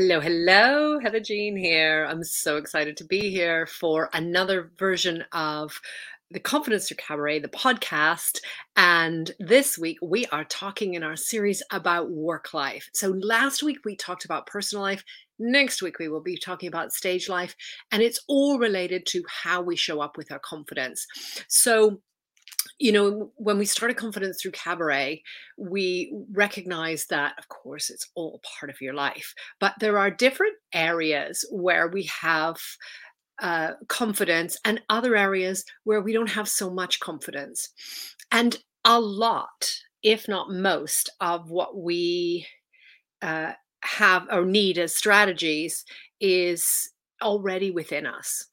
Hello, hello, Heather Jean here. I'm so excited to be here for another version of the Confidence Through Cabaret, the podcast. And this week we are talking in our series about work life. So last week we talked about personal life. Next week we will be talking about stage life. And it's all related to how we show up with our confidence. So you know, when we started Confidence Through Cabaret, we recognize that, of course, it's all part of your life, but there are different areas where we have uh, confidence and other areas where we don't have so much confidence. And a lot, if not most, of what we uh, have or need as strategies is already within us.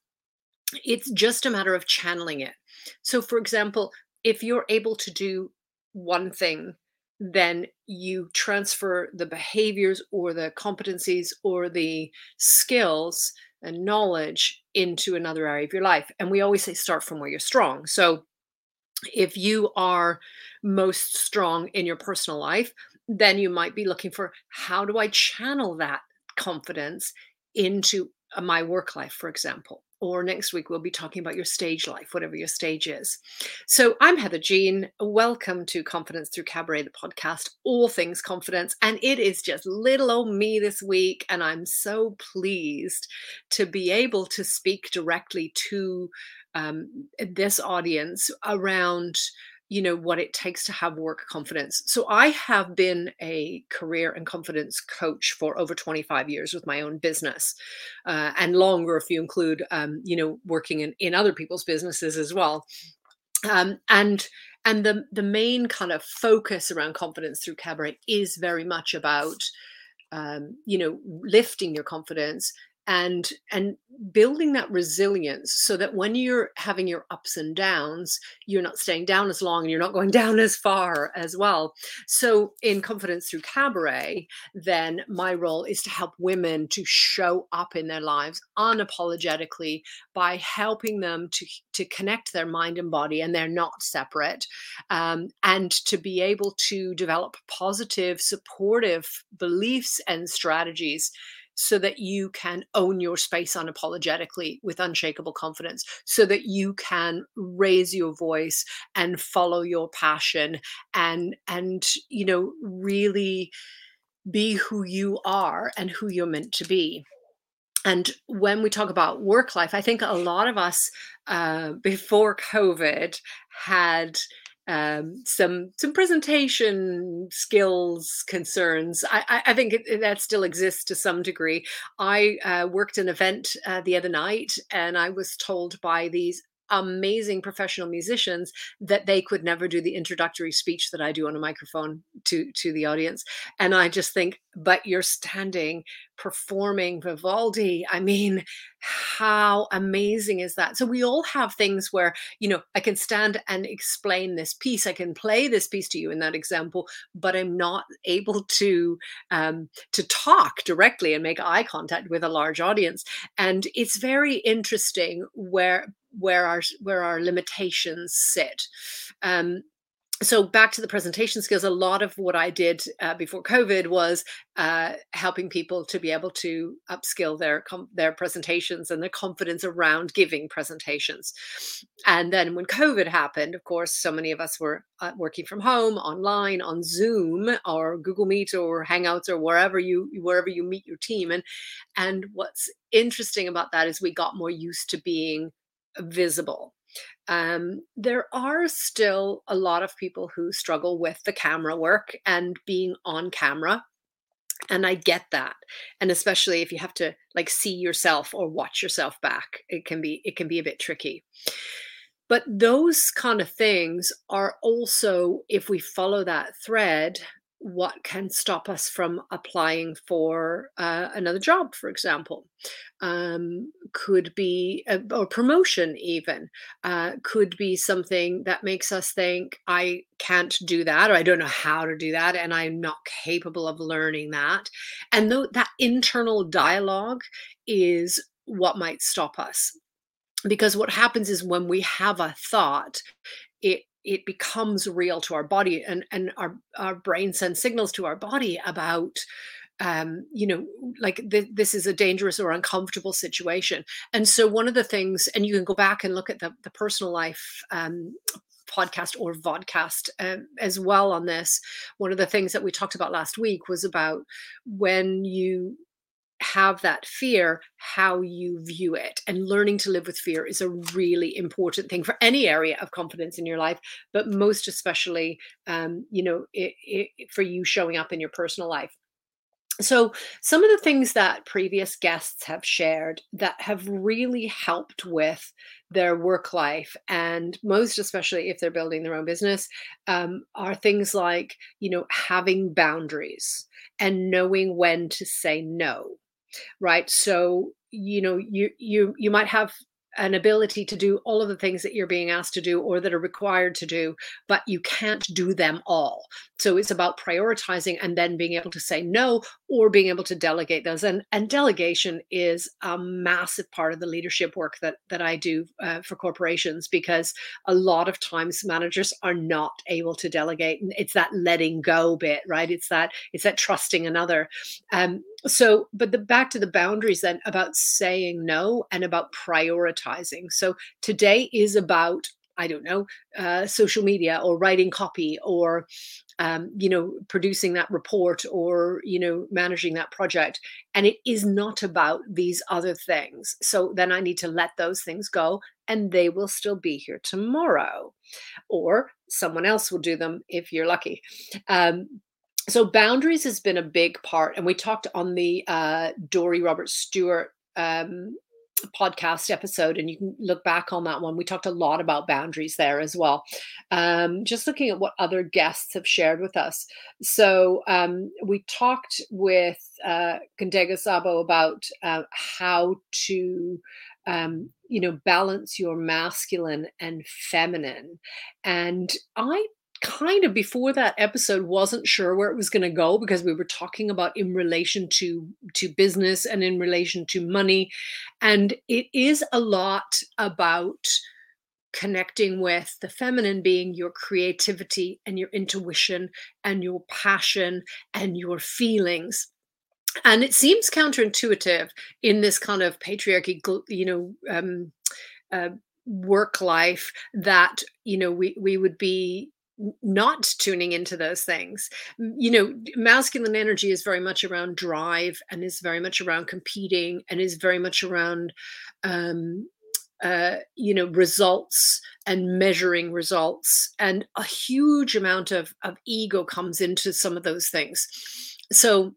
It's just a matter of channeling it. So, for example, if you're able to do one thing, then you transfer the behaviors or the competencies or the skills and knowledge into another area of your life. And we always say start from where you're strong. So if you are most strong in your personal life, then you might be looking for how do I channel that confidence into uh, my work life, for example or next week we'll be talking about your stage life, whatever your stage is. So I'm Heather Jean. Welcome to Confidence Through Cabaret, the podcast, all things confidence. And it is just little old me this week. And I'm so pleased to be able to speak directly to um, this audience around you know what it takes to have work confidence. So i have been a career and confidence coach for over 25 years with my own business uh, and longer if you include um, you know working in, in other people's businesses as well. Um, and and the the main kind of focus around confidence through cabaret is very much about um, you know lifting your confidence and and building that resilience so that when you're having your ups and downs you're not staying down as long and you're not going down as far as well. So in confidence through cabaret then my role is to help women to show up in their lives unapologetically by helping them to to connect their mind and body and they're not separate um, and to be able to develop positive supportive beliefs and strategies so that you can own your space unapologetically with unshakable confidence, so that you can raise your voice and follow your passion and and you know really be who you are and who you're meant to be. And when we talk about work life, I think a lot of us uh, before COVID had um, some some presentation skills concerns. I, I think it, that still exists to some degree. I uh, worked an event uh, the other night, and I was told by these amazing professional musicians that they could never do the introductory speech that I do on a microphone to to the audience. And I just think but you're standing performing Vivaldi. I mean how amazing is that? So we all have things where you know I can stand and explain this piece I can play this piece to you in that example but I'm not able to um to talk directly and make eye contact with a large audience. And it's very interesting where where our where our limitations sit. Um, so back to the presentation skills a lot of what i did uh, before covid was uh, helping people to be able to upskill their com- their presentations and their confidence around giving presentations and then when covid happened of course so many of us were uh, working from home online on zoom or google meet or hangouts or wherever you wherever you meet your team and and what's interesting about that is we got more used to being visible. Um, there are still a lot of people who struggle with the camera work and being on camera. And I get that. And especially if you have to like see yourself or watch yourself back, it can be it can be a bit tricky. But those kind of things are also, if we follow that thread, what can stop us from applying for uh, another job, for example, um, could be a, or promotion, even uh, could be something that makes us think, I can't do that, or I don't know how to do that, and I'm not capable of learning that. And though that internal dialogue is what might stop us. Because what happens is when we have a thought, it becomes real to our body and and our our brain sends signals to our body about um, you know, like th- this is a dangerous or uncomfortable situation. And so one of the things, and you can go back and look at the, the personal life um, podcast or vodcast uh, as well on this. One of the things that we talked about last week was about when you have that fear, how you view it. And learning to live with fear is a really important thing for any area of confidence in your life, but most especially, um, you know, it, it, for you showing up in your personal life. So, some of the things that previous guests have shared that have really helped with their work life, and most especially if they're building their own business, um, are things like, you know, having boundaries and knowing when to say no right so you know you you you might have an ability to do all of the things that you're being asked to do or that are required to do, but you can't do them all. So it's about prioritizing and then being able to say no or being able to delegate those. And, and delegation is a massive part of the leadership work that, that I do uh, for corporations because a lot of times managers are not able to delegate. And it's that letting go bit, right? It's that it's that trusting another. Um, so but the back to the boundaries then about saying no and about prioritizing. So today is about i don't know uh, social media or writing copy or um, you know producing that report or you know managing that project. And it is not about these other things. So then i need to let those things go and they will still be here tomorrow. Or someone else will do them if you're lucky. Um, so boundaries has been a big part and we talked on the uh, dory robert stewart um, podcast episode and you can look back on that one. We talked a lot about boundaries there as well. Um, just looking at what other guests have shared with us. So um, we talked with uh, Kandega Sabo about uh, how to um, you know balance your masculine and feminine. And i kind of before that episode wasn't sure where it was going to go because we were talking about in relation to to business and in relation to money. And it is a lot about connecting with the feminine being your creativity and your intuition and your passion and your feelings. And it seems counterintuitive in this kind of patriarchy you know um, uh, work life that you know we we would be not tuning into those things. You know, masculine energy is very much around drive and is very much around competing and is very much around, um, uh, you know, results and measuring results. And a huge amount of, of ego comes into some of those things. So,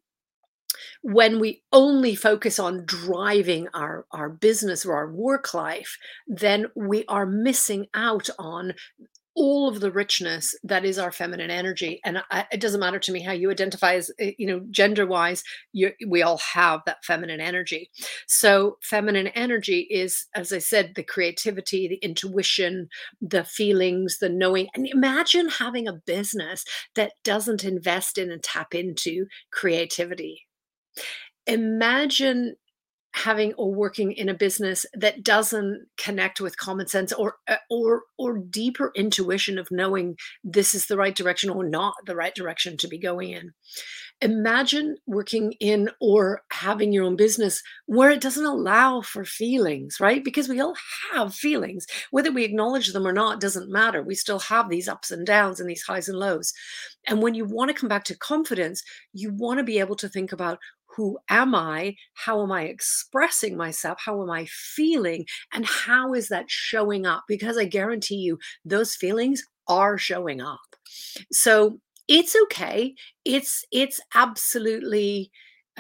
when we only focus on driving our, our business or our work life, then we are missing out on all of the richness that is our feminine energy. And I, it doesn't matter to me how you identify as eh, you know gender wise we all have that feminine energy. So feminine energy is as i said the creativity the intuition the feelings the knowing. And imagine having a business that doesn't invest in and tap into creativity. Imagine having or working in a business that doesn't connect with common sense or uh, or or deeper intuition of knowing this is the right direction or not the right direction to be going in imagine working in or having your own business where it doesn't allow for feelings right because we all have feelings whether we acknowledge them or not doesn't matter we still have these ups and downs and these highs and lows and when you want to come back to confidence you want to be able to think about who am I? How am I expressing myself? How am I feeling? And how is that showing up? Because I guarantee you, those feelings are showing up. So it's okay. It's it's absolutely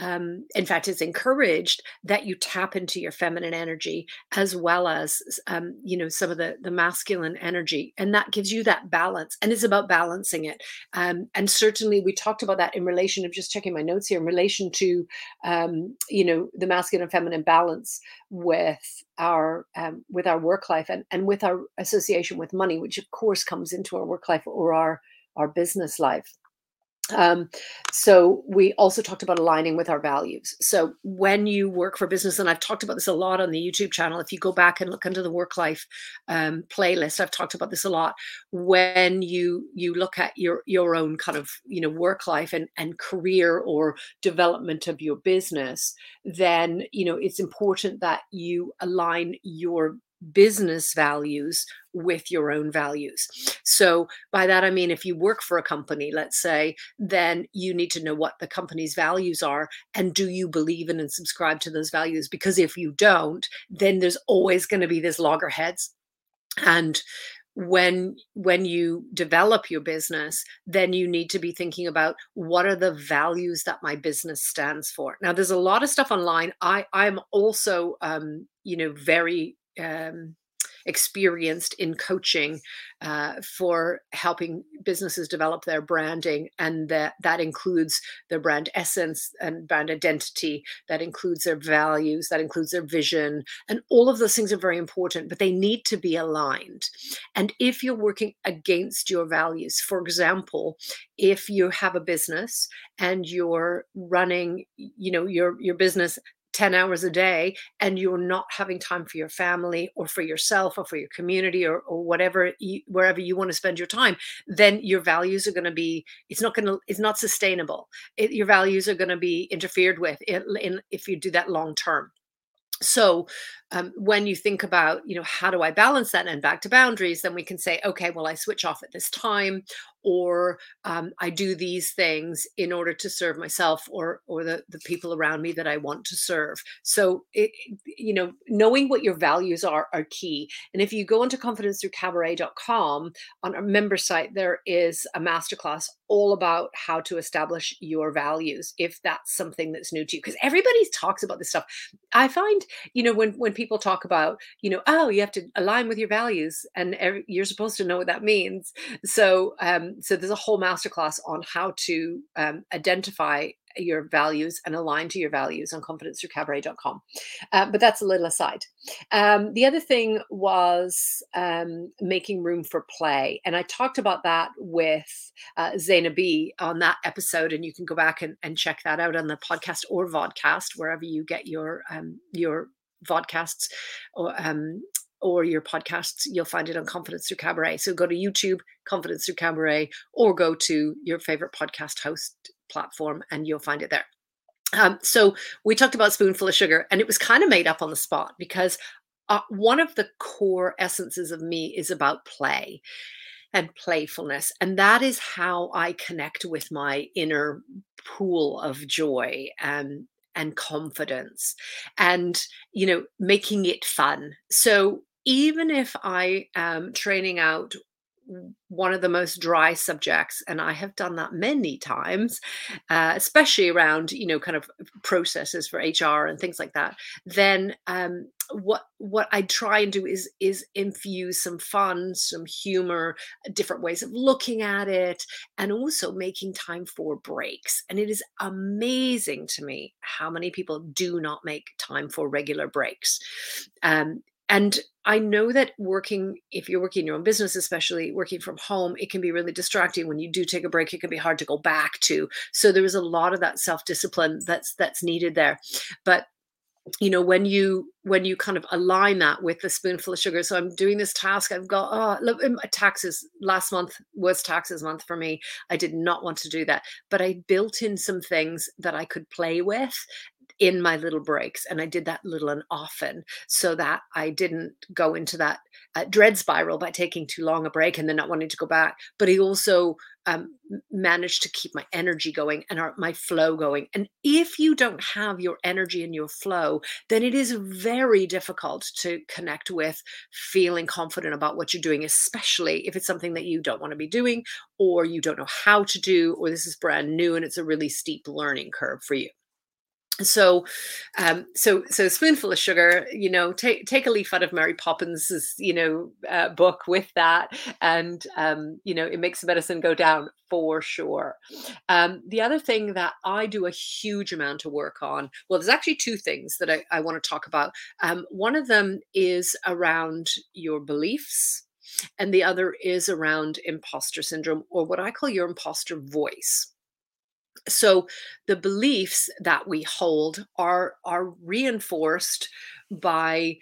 um, in fact, it's encouraged that you tap into your feminine energy as well as, um, you know, some of the the masculine energy, and that gives you that balance. And it's about balancing it. Um, and certainly, we talked about that in relation of just checking my notes here in relation to, um, you know, the masculine and feminine balance with our um, with our work life and and with our association with money, which of course comes into our work life or our our business life. Um, so we also talked about aligning with our values. So when you work for business, and I've talked about this a lot on the YouTube channel. If you go back and look under the work life um, playlist, I've talked about this a lot. When you you look at your your own kind of you know work life and and career or development of your business, then you know it's important that you align your business values with your own values. So, by that I mean, if you work for a company, let's say, then you need to know what the company's values are and do you believe in and subscribe to those values? Because if you don't, then there's always going to be this loggerheads. And when when you develop your business then you need to be thinking about what are the values that my business stands for now there's a lot of stuff online i i'm also um you know very um, experienced in coaching uh, for helping businesses develop their branding and that that includes their brand essence and brand identity that includes their values that includes their vision and all of those things are very important but they need to be aligned. And if you're working against your values for example if you have a business and you're running you know your your business 10 hours a day and you're not having time for your family or for yourself or for your community or, or whatever you, wherever you want to spend your time then your values are going to be it's not going to it's not sustainable. It, your values are going to be interfered with in, in, if you do that long term. So um, when you think about you know how do i balance that and back to boundaries then we can say okay well i switch off at this time or um, I do these things in order to serve myself or or the, the people around me that I want to serve. So it, you know, knowing what your values are are key. And if you go into confidencethroughcabaret.com on our member site, there is a masterclass all about how to establish your values if that's something that's new to you. Because everybody talks about this stuff. I find, you know, when when people talk about, you know, oh, you have to align with your values, and every, you're supposed to know what that means. So um, so there's a whole masterclass on how to um, identify your values and align to your values on confidencethroughcabaret.com. Uh, but that's a little aside. Um, the other thing was um, making room for play. And I talked about that with uh, B on that episode. And you can go back and, and check that out on the podcast or vodcast, wherever you get your um, your vodcasts or um, or your podcasts, you'll find it on Confidence Through Cabaret. So go to YouTube, Confidence Through Cabaret, or go to your favorite podcast host platform and you'll find it there. Um, so we talked about Spoonful of Sugar, and it was kind of made up on the spot because uh, one of the core essences of me is about play and playfulness. And that is how I connect with my inner pool of joy and and confidence and you know making it fun. So even if I am training out one of the most dry subjects and i have done that many times uh, especially around you know kind of processes for hr and things like that then um, what what i try and do is is infuse some fun some humor different ways of looking at it and also making time for breaks and it is amazing to me how many people do not make time for regular breaks um, and I know that working, if you're working in your own business, especially working from home, it can be really distracting. When you do take a break, it can be hard to go back to. So there is a lot of that self discipline that's that's needed there. But you know when you when you kind of align that with the spoonful of sugar so i'm doing this task i've got oh look taxes last month was taxes month for me i did not want to do that but i built in some things that i could play with in my little breaks. And I did that little and often so that I didn't go into that uh, dread spiral by taking too long a break and then not wanting to go back. But I also um, managed to keep my energy going and our, my flow going. And if you don't have your energy and your flow, then it is very difficult to connect with feeling confident about what you're doing, especially if it's something that you don't want to be doing or you don't know how to do, or this is brand new and it's a really steep learning curve for you so um so so a spoonful of sugar you know take take a leaf out of mary poppins's you know uh, book with that and um you know it makes the medicine go down for sure. Um the other thing that i do a huge amount of work on well there's actually two things that i, I want to talk about. Um one of them is around your beliefs and the other is around imposter syndrome or what i call your imposter voice so the beliefs that we hold are are reinforced by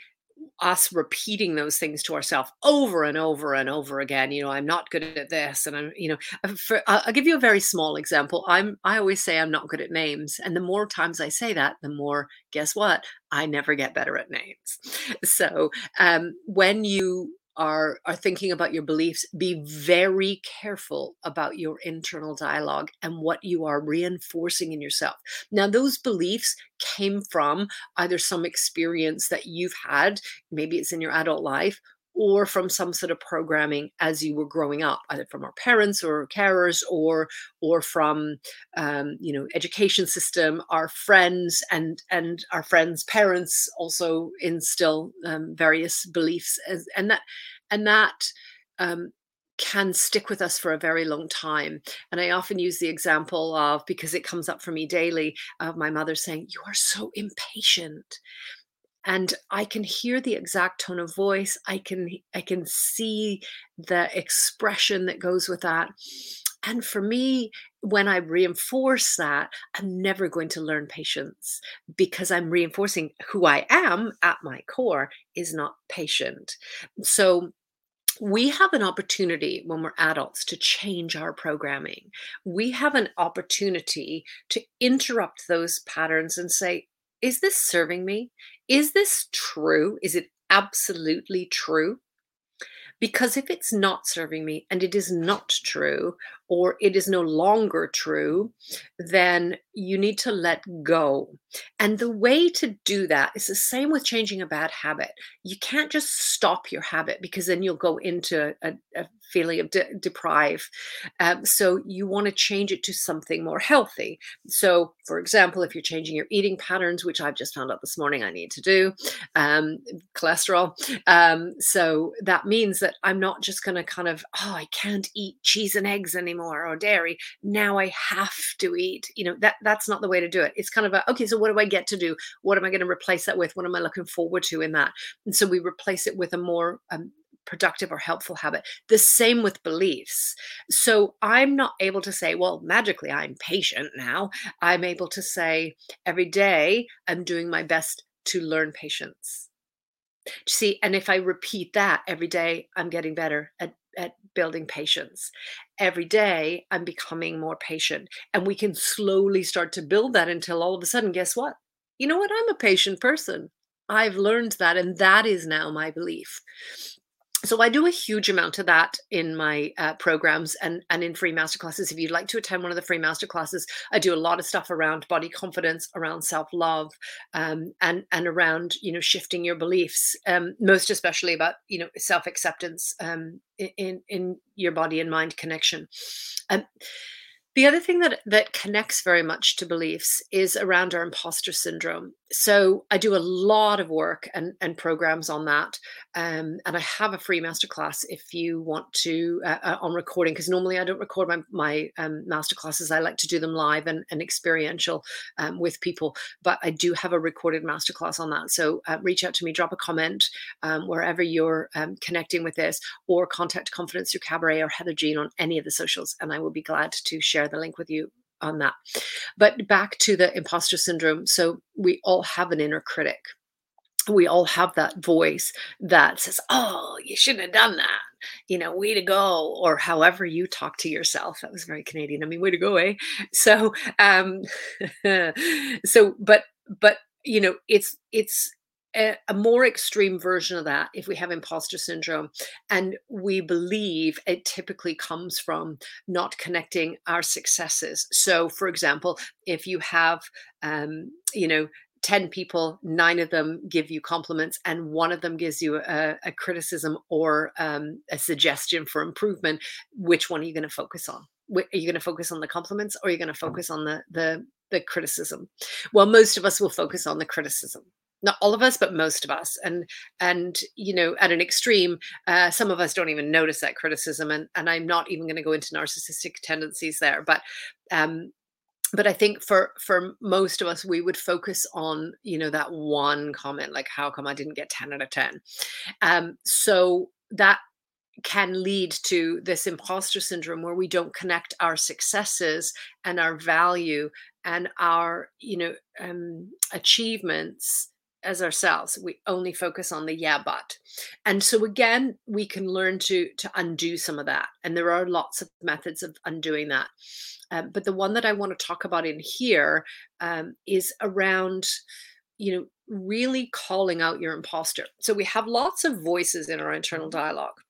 us repeating those things to ourselves over and over and over again you know i'm not good at this and i'm you know uh, for, i'll give you a very small example. I'm i always say i'm not good at names and the more times i say that the more guess what? I never get better at names. So um, when you are are thinking about your beliefs be very careful about your internal dialogue and what you are reinforcing in yourself. Now those beliefs came from either some experience that you've had maybe it's in your adult life or from some sort of programming as you were growing up either from our parents or carers or or from um, you know education system our friends and and our friends parents also instill um, various beliefs as, and that and that um, can stick with us for a very long time. And I often use the example of, because it comes up for me daily, of my mother saying, You are so impatient and i can hear the exact tone of voice i can i can see the expression that goes with that and for me when i reinforce that i'm never going to learn patience because i'm reinforcing who i am at my core is not patient so we have an opportunity when we're adults to change our programming. We have an opportunity to interrupt those patterns and say, is this serving me? Is this true? Is it absolutely true? Because if it's not serving me and it is not true, or it is no longer true, then you need to let go. And the way to do that is the same with changing a bad habit. You can't just stop your habit because then you'll go into a, a feeling of de- deprive. Um, so you want to change it to something more healthy. So, for example, if you're changing your eating patterns, which I've just found out this morning I need to do, um, cholesterol. Um, so that means that I'm not just going to kind of, oh, I can't eat cheese and eggs anymore anymore or dairy now i have to eat you know that that's not the way to do it it's kind of a okay so what do i get to do what am i going to replace that with what am i looking forward to in that and so we replace it with a more um, productive or helpful habit. The same with beliefs. So I'm not able to say, well, magically I'm patient now. I'm able to say every day I'm doing my best to learn patience. You See, and if I repeat that every day, I'm getting better at at building patience. Every day, I'm becoming more patient. And we can slowly start to build that until all of a sudden, guess what? You know what? I'm a patient person. I've learned that, and that is now my belief so I do a huge amount of that in my uh, programs and and in free masterclasses. If you'd like to attend one of the free masterclasses, I do a lot of stuff around body confidence, around self love, um, and and around you know shifting your beliefs, um, most especially about you know self acceptance um, in in your body and mind connection. Um, the other thing that that connects very much to beliefs is around our imposter syndrome. So I do a lot of work and, and programs on that, um, and I have a free masterclass if you want to uh, uh, on recording because normally I don't record my my um, masterclasses. I like to do them live and, and experiential um, with people, but I do have a recorded masterclass on that. So uh, reach out to me, drop a comment um, wherever you're um, connecting with this, or contact Confidence Through Cabaret or Heather Jean on any of the socials, and I will be glad to share share the link with you on that. But back to the imposter syndrome. So we all have an inner critic. We all have that voice that says, Oh, you shouldn't have done that. You know, way to go, or however you talk to yourself. That was very Canadian. I mean, way to go, eh? So, um, so, but, but, you know, it's, it's, a, a, more extreme version of that if we have imposter syndrome and we believe it typically comes from not connecting our successes so for example if you have um, you know 10 people, nine of them give you compliments, and one of them gives you a, a criticism or um, a suggestion for improvement. Which one are you going to focus on? Are you going to focus on the compliments or are you going to focus on the, the, the criticism? Well, most of us will focus on the criticism not all of us but most of us and and you know at an extreme uh, some of us don't even notice that criticism and and i'm not even going to go into narcissistic tendencies there but um but i think for for most of us we would focus on you know that one comment like how come i didn't get 10 out of 10 um so that can lead to this imposter syndrome where we don't connect our successes and our value and our you know um, achievements as ourselves we only focus on the yeah but. And so again we can learn to to undo some of that and there are lots of methods of undoing that. Um, but the one that i want to talk about in here um, is around you know really calling out your imposter. So we have lots of voices in our internal dialogue.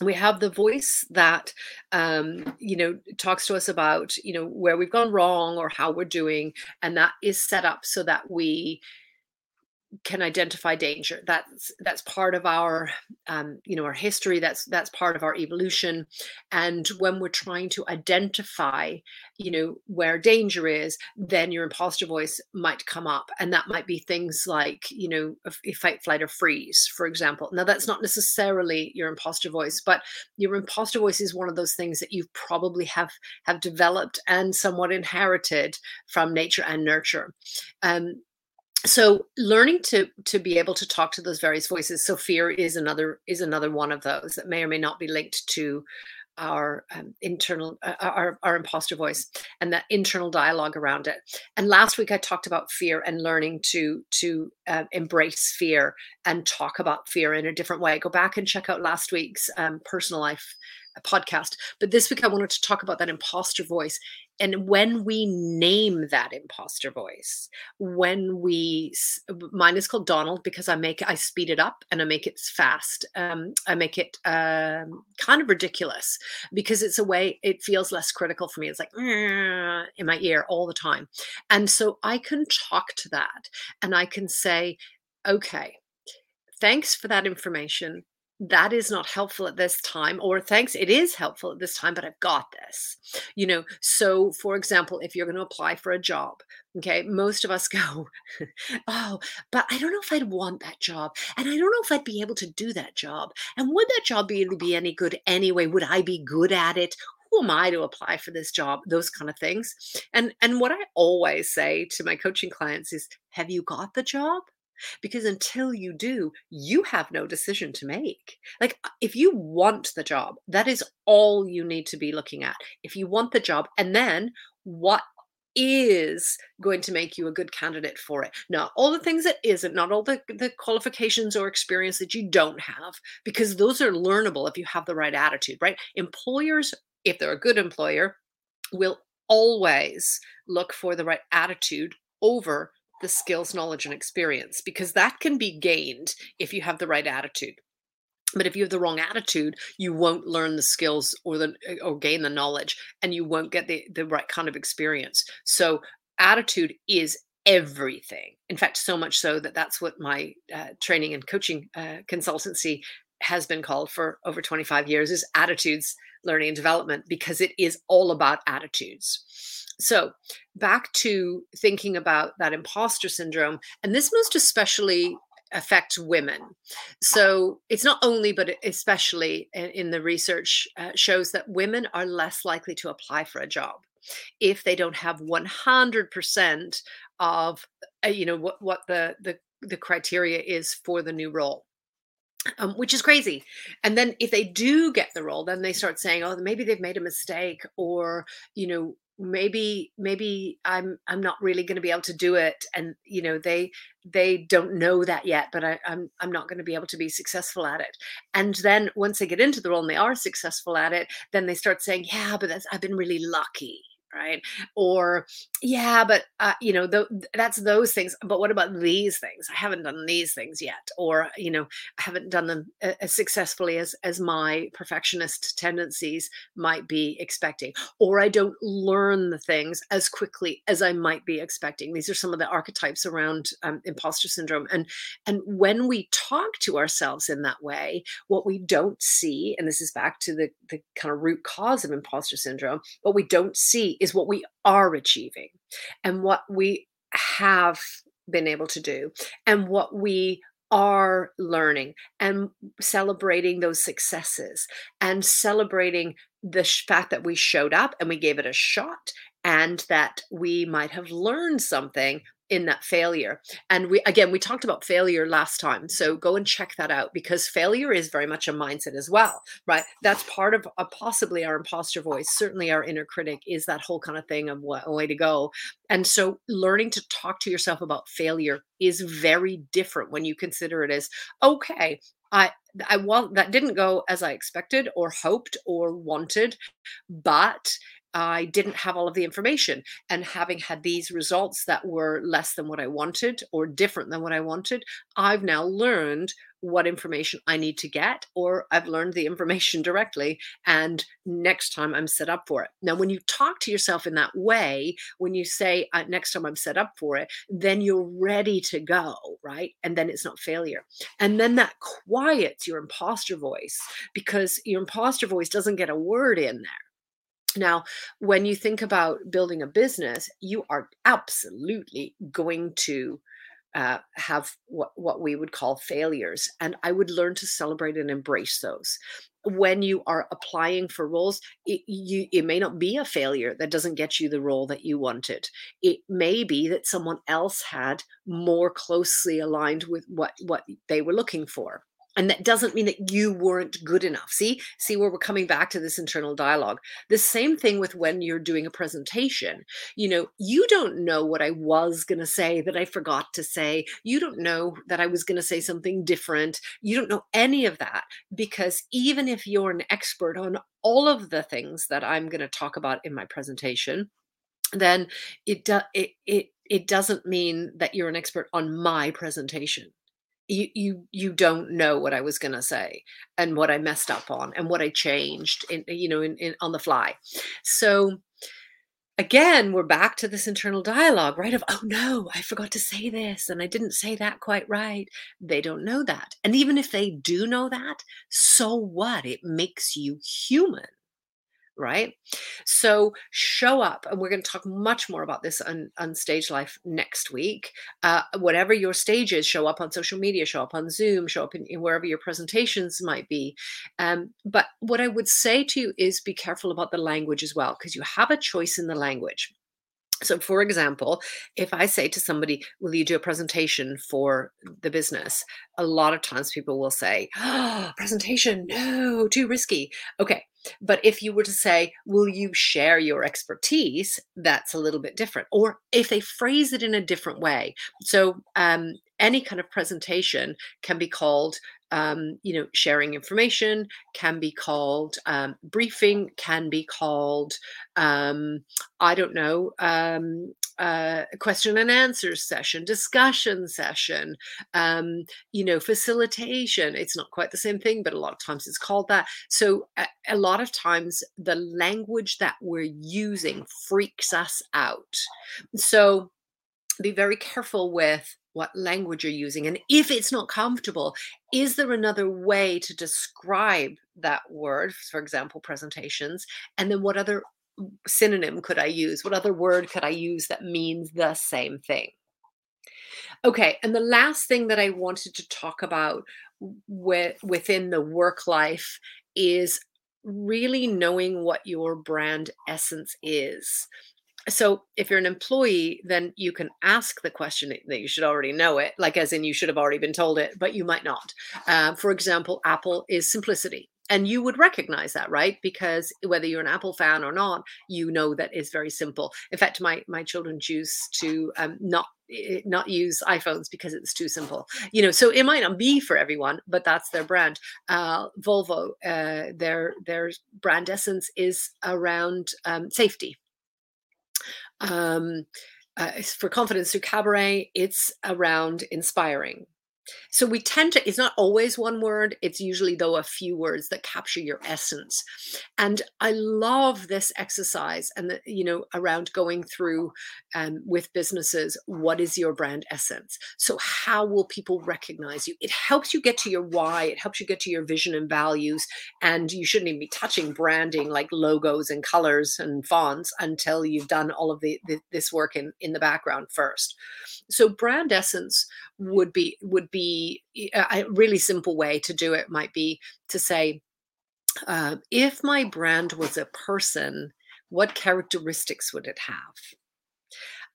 We have the voice that um, you know talks to us about you know where we've gone wrong or how we're doing and that is set up so that we can identify danger. That's that's part of our um, you know our history. That's that's part of our evolution. And when we're trying to identify you know where danger is then your imposter voice might come up. And that might be things like you know fight flight or freeze for example. Now that's not necessarily your imposter voice but your imposter voice is one of those things that you probably have have developed and somewhat inherited from nature and nurture. Um, so learning to to be able to talk to those various voices so fear is another is another one of those that may or may not be linked to our um, internal uh, our, our imposter voice and that internal dialogue around it and last week i talked about fear and learning to to uh, embrace fear and talk about fear in a different way go back and check out last week's um, personal life podcast. But this week, I wanted to talk about that imposter voice. And when we name that imposter voice, when we, mine is called Donald because I make, I speed it up and I make it fast. Um, I make it um, kind of ridiculous because it's a way, it feels less critical for me. It's like in my ear all the time. And so I can talk to that and I can say, okay, thanks for that information that is not helpful at this time or thanks it is helpful at this time but i've got this you know? So for example if you're going to apply for a job okay most of us go oh but i don't know if i'd want that job and i don't know if i'd be able to do that job and would that job be, be any good anyway? Would i be good at it? Who am i to apply for this job? Those kind of things. And and what i always say to my coaching clients is have you got the job because until you do, you have no decision to make. Like, uh, if you want the job, that is all you need to be looking at. If you want the job, and then what is going to make you a good candidate for it. Not all the things that isn't, not all the, the qualifications or experience that you don't have, because those are learnable if you have the right attitude, right? Employers, if they're a good employer, will always look for the right attitude over the skills, knowledge, and experience because that can be gained if you have the right attitude. But if you have the wrong attitude, you won't learn the skills or the or gain the knowledge, and you won't get the the right kind of experience. So attitude is everything. In fact, so much so that that's what my uh, training and coaching uh, consultancy has been called for over 25 years is attitudes learning and development because it is all about attitudes so, back to thinking about that imposter syndrome, and this most especially affects women. So, it's not only, but especially in the research uh, shows that women are less likely to apply for a job if they don't have 100% of uh, you know what what the the the criteria is for the new role um, which is crazy. And then if they do get the role, then they start saying, "Oh, maybe they've made a mistake," or you know, maybe maybe i'm i'm not really going to be able to do it. And you know they they don't know that yet but I, i'm i'm not going to be able to be successful at it. And then once they get into the role and they are successful at it then they start saying yeah but that's i've been really lucky right? Or yeah but uh, you know th- that's those things but what about these things? I haven't done these things yet. Or you know i haven't done them as successfully as as my perfectionist tendencies might be expecting. Or i don't learn the things as quickly as i might be expecting. These are some of the archetypes around um, imposter syndrome and and when we talk to ourselves in that way what we don't see and this is back to the the kind of root cause of imposter syndrome what we don't see is what we are achieving and what we have been able to do and what we are learning and celebrating those successes and celebrating the fact that we showed up and we gave it a shot and that we might have learned something in that failure. And we again we talked about failure last time. So go and check that out because failure is very much a mindset as well, right? That's part of uh, possibly our imposter voice. Certainly our inner critic is that whole kind of thing of what a way to go. And so learning to talk to yourself about failure is very different when you consider it as okay, I I want that didn't go as I expected or hoped or wanted, but I didn't have all of the information. And having had these results that were less than what I wanted or different than what I wanted, I've now learned what information I need to get, or I've learned the information directly. And next time I'm set up for it. Now, when you talk to yourself in that way, when you say, uh, next time I'm set up for it, then you're ready to go, right? And then it's not failure. And then that quiets your imposter voice because your imposter voice doesn't get a word in there now, when you think about building a business, you are absolutely going to uh, have what, what we would call failures. And I would learn to celebrate and embrace those. When you are applying for roles, it, you, it may not be a failure that doesn't get you the role that you wanted. It may be that someone else had more closely aligned with what, what they were looking for and that doesn't mean that you weren't good enough. See see where we're coming back to this internal dialogue. The same thing with when you're doing a presentation. You know you don't know what i was going to say that i forgot to say. You don't know that i was going to say something different. You don't know any of that because even if you're an expert on all of the things that i'm going to talk about in my presentation then it, do, it it it doesn't mean that you're an expert on my presentation you you you don't know what I was going to say and what I messed up on and what I changed in you know in, in on the fly. So again, we're back to this internal dialogue, right? Of oh no, I forgot to say this and I didn't say that quite right. They don't know that. And even if they do know that, so what? It makes you human right? So show up, and we're going to talk much more about this on, on Stage Life next week. Uh, whatever your stage is, show up on social media, show up on Zoom, show up in, in wherever your presentations might be. Um, but what I would say to you is be careful about the language as well, because you have a choice in the language. So, for example, if I say to somebody, Will you do a presentation for the business? A lot of times people will say, oh, Presentation, no, too risky. Okay. But if you were to say, Will you share your expertise? That's a little bit different. Or if they phrase it in a different way. So, um, any kind of presentation can be called um, you know, sharing information can be called um, briefing, can be called, um, I don't know, um, uh, question and answer session, discussion session, um, you know, facilitation. It's not quite the same thing, but a lot of times it's called that. So a, a lot of times the language that we're using freaks us out. So be very careful with what language you're using. And if it's not comfortable, is there another way to describe that word? For example, presentations. And then what other synonym could I use? What other word could I use that means the same thing? Okay, and the last thing that I wanted to talk about with, within the work life is really knowing what your brand essence is so if you're an employee then you can ask the question that you should already know it like as in you should have already been told it but you might not uh, for example apple is simplicity and you would recognize that right because whether you're an apple fan or not you know that is very simple in fact my my children choose to um, not eh, not use iPhones because it's too simple. You know, so it might not be for everyone, but that's their brand. Uh, Volvo, uh, their their brand essence is around um, safety um, uh, for confidence through cabaret it's around inspiring so we tend to, it's not always one word, it's usually, though, a few words that capture your essence. And I love this exercise and, the, you know, around going through um, with businesses, what is your brand essence? So, how will people recognize you? It helps you get to your why, it helps you get to your vision and values. And you shouldn't even be touching branding like logos and colors and fonts until you've done all of the, the this work in, in the background first. So, brand essence would be would be a really simple way to do it might be to say uh, if my brand was a person what characteristics would it have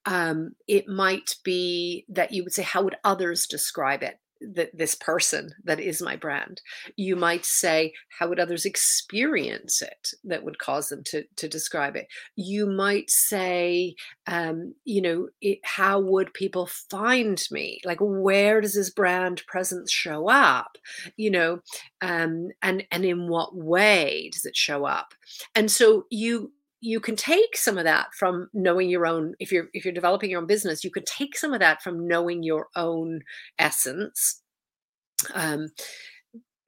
Um, it might be that you would say, How would others describe it? That this person that is my brand. You might say how would others experience it? that would cause them to to describe it. You might say um you know it, how would people find me? Like where does this brand presence show up? You know um and and in what way does it show up? And so you you can take some of that from knowing your own if you're if you're developing your own business you can take some of that from knowing your own essence um,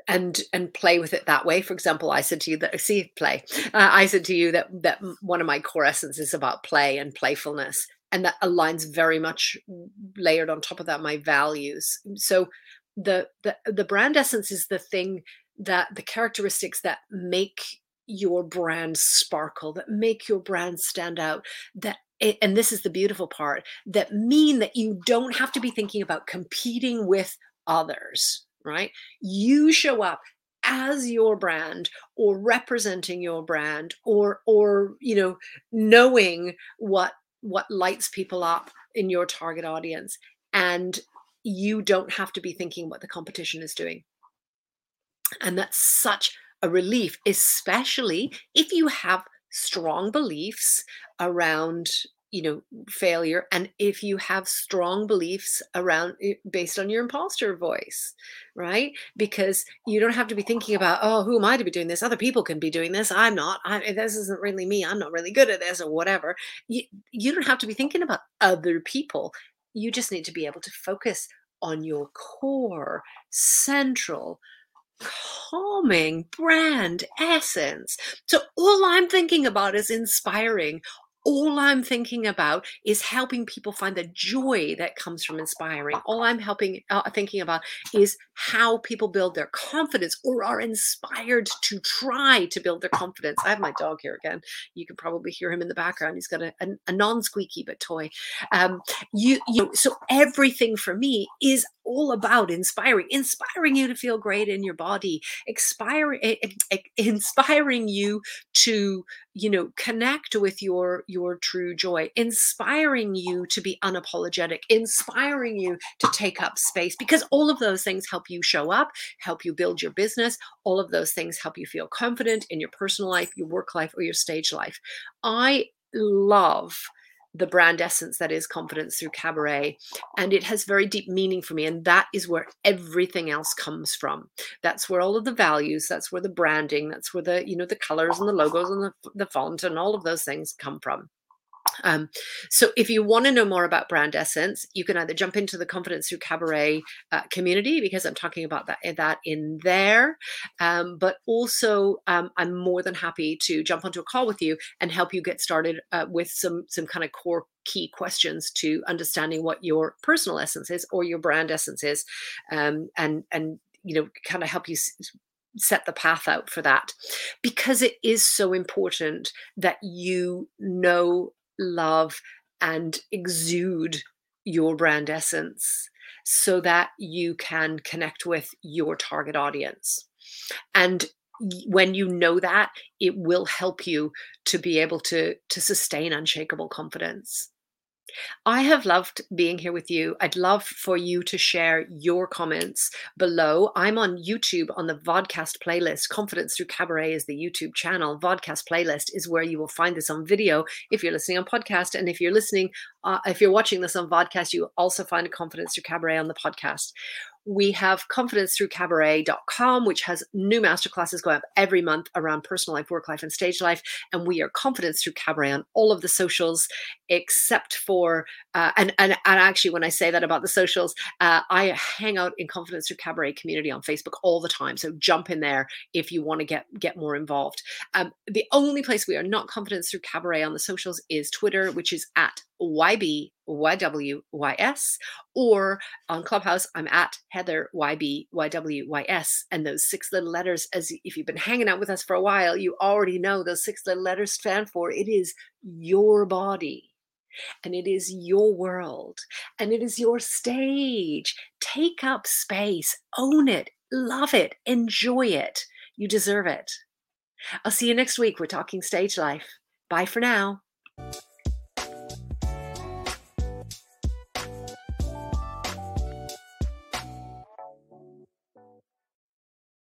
and and play with it that way. For example i said to you that I see play. Uh, i said to you that that one of my core essence is about play and playfulness and that aligns very much layered on top of that my values. So the the the brand essence is the thing that the characteristics that make your brand sparkle, that make your brand stand out, that and this is the beautiful part that mean that you don't have to be thinking about competing with others, right? You show up as your brand or representing your brand or or you know knowing what what lights people up in your target audience and you don't have to be thinking what the competition is doing and that's such a relief, especially if you have strong beliefs around you know failure and if you have strong beliefs around eh, based on your imposter voice right? Because you don't have to be thinking about oh who am i to be doing this? Other people can be doing this. I'm not. I, this isn't really me. I'm not really good at this or whatever. You, you don't have to be thinking about other people. You just need to be able to focus on your core central calming brand essence. So all I'm thinking about is inspiring all I'm thinking about is helping people find the joy that comes from inspiring. All I'm helping uh, thinking about is how people build their confidence or are inspired to try to build their confidence. I have my dog here again. You can probably hear him in the background. He's got a, a, a non-squeaky but toy. Um, you, you so everything for me is all about inspiring, inspiring you to feel great in your body, inspiring, inspiring you to you know connect with your your true joy inspiring you to be unapologetic inspiring you to take up space because all of those things help you show up help you build your business. All of those things help you feel confident in your personal life your work life or your stage life. I love the brand essence that is confidence through cabaret and it has very deep meaning for me and that is where everything else comes from. That's where all of the values that's where the branding that's where the you know the colors and the logos and the, the font and all of those things come from um, so if you want to know more about brand essence, you can either jump into the Confidence Through Cabaret uh, community because I'm talking about that, that in there. Um, but also, um, I'm more than happy to jump onto a call with you and help you get started uh, with some some kind of core key questions to understanding what your personal essence is or your brand essence is, um, and and you know kind of help you set the path out for that because it is so important that you know love and exude your brand essence so that you can connect with your target audience. And when you know that, it will help you to be able to, to sustain unshakable confidence. I have loved being here with you. I'd love for you to share your comments below. I'm on YouTube on the Vodcast playlist. Confidence Through Cabaret is the YouTube channel. Vodcast playlist is where you will find this on video if you're listening on podcast. And if you're listening, uh, if you're watching this on Vodcast, you also find Confidence Through Cabaret on the podcast we have confidence through cabaret.com, which has new masterclasses going up every month around personal life, work life, and stage life. And we are confidence through cabaret on all of the socials, except for, uh, and, and, and actually, when I say that about the socials, uh, I hang out in confidence through cabaret community on Facebook all the time. So jump in there if you want to get, get more involved. Um, the only place we are not confidence through cabaret on the socials is Twitter, which is at YB YWYS, or on Clubhouse, I'm at Heather YB YWYS. And those six little letters, as if you've been hanging out with us for a while, you already know those six little letters stand for it is your body. And it is your world, and it is your stage. Take up space, own it, love it, enjoy it. You deserve it. I'll see you next week. We're talking stage life. Bye for now.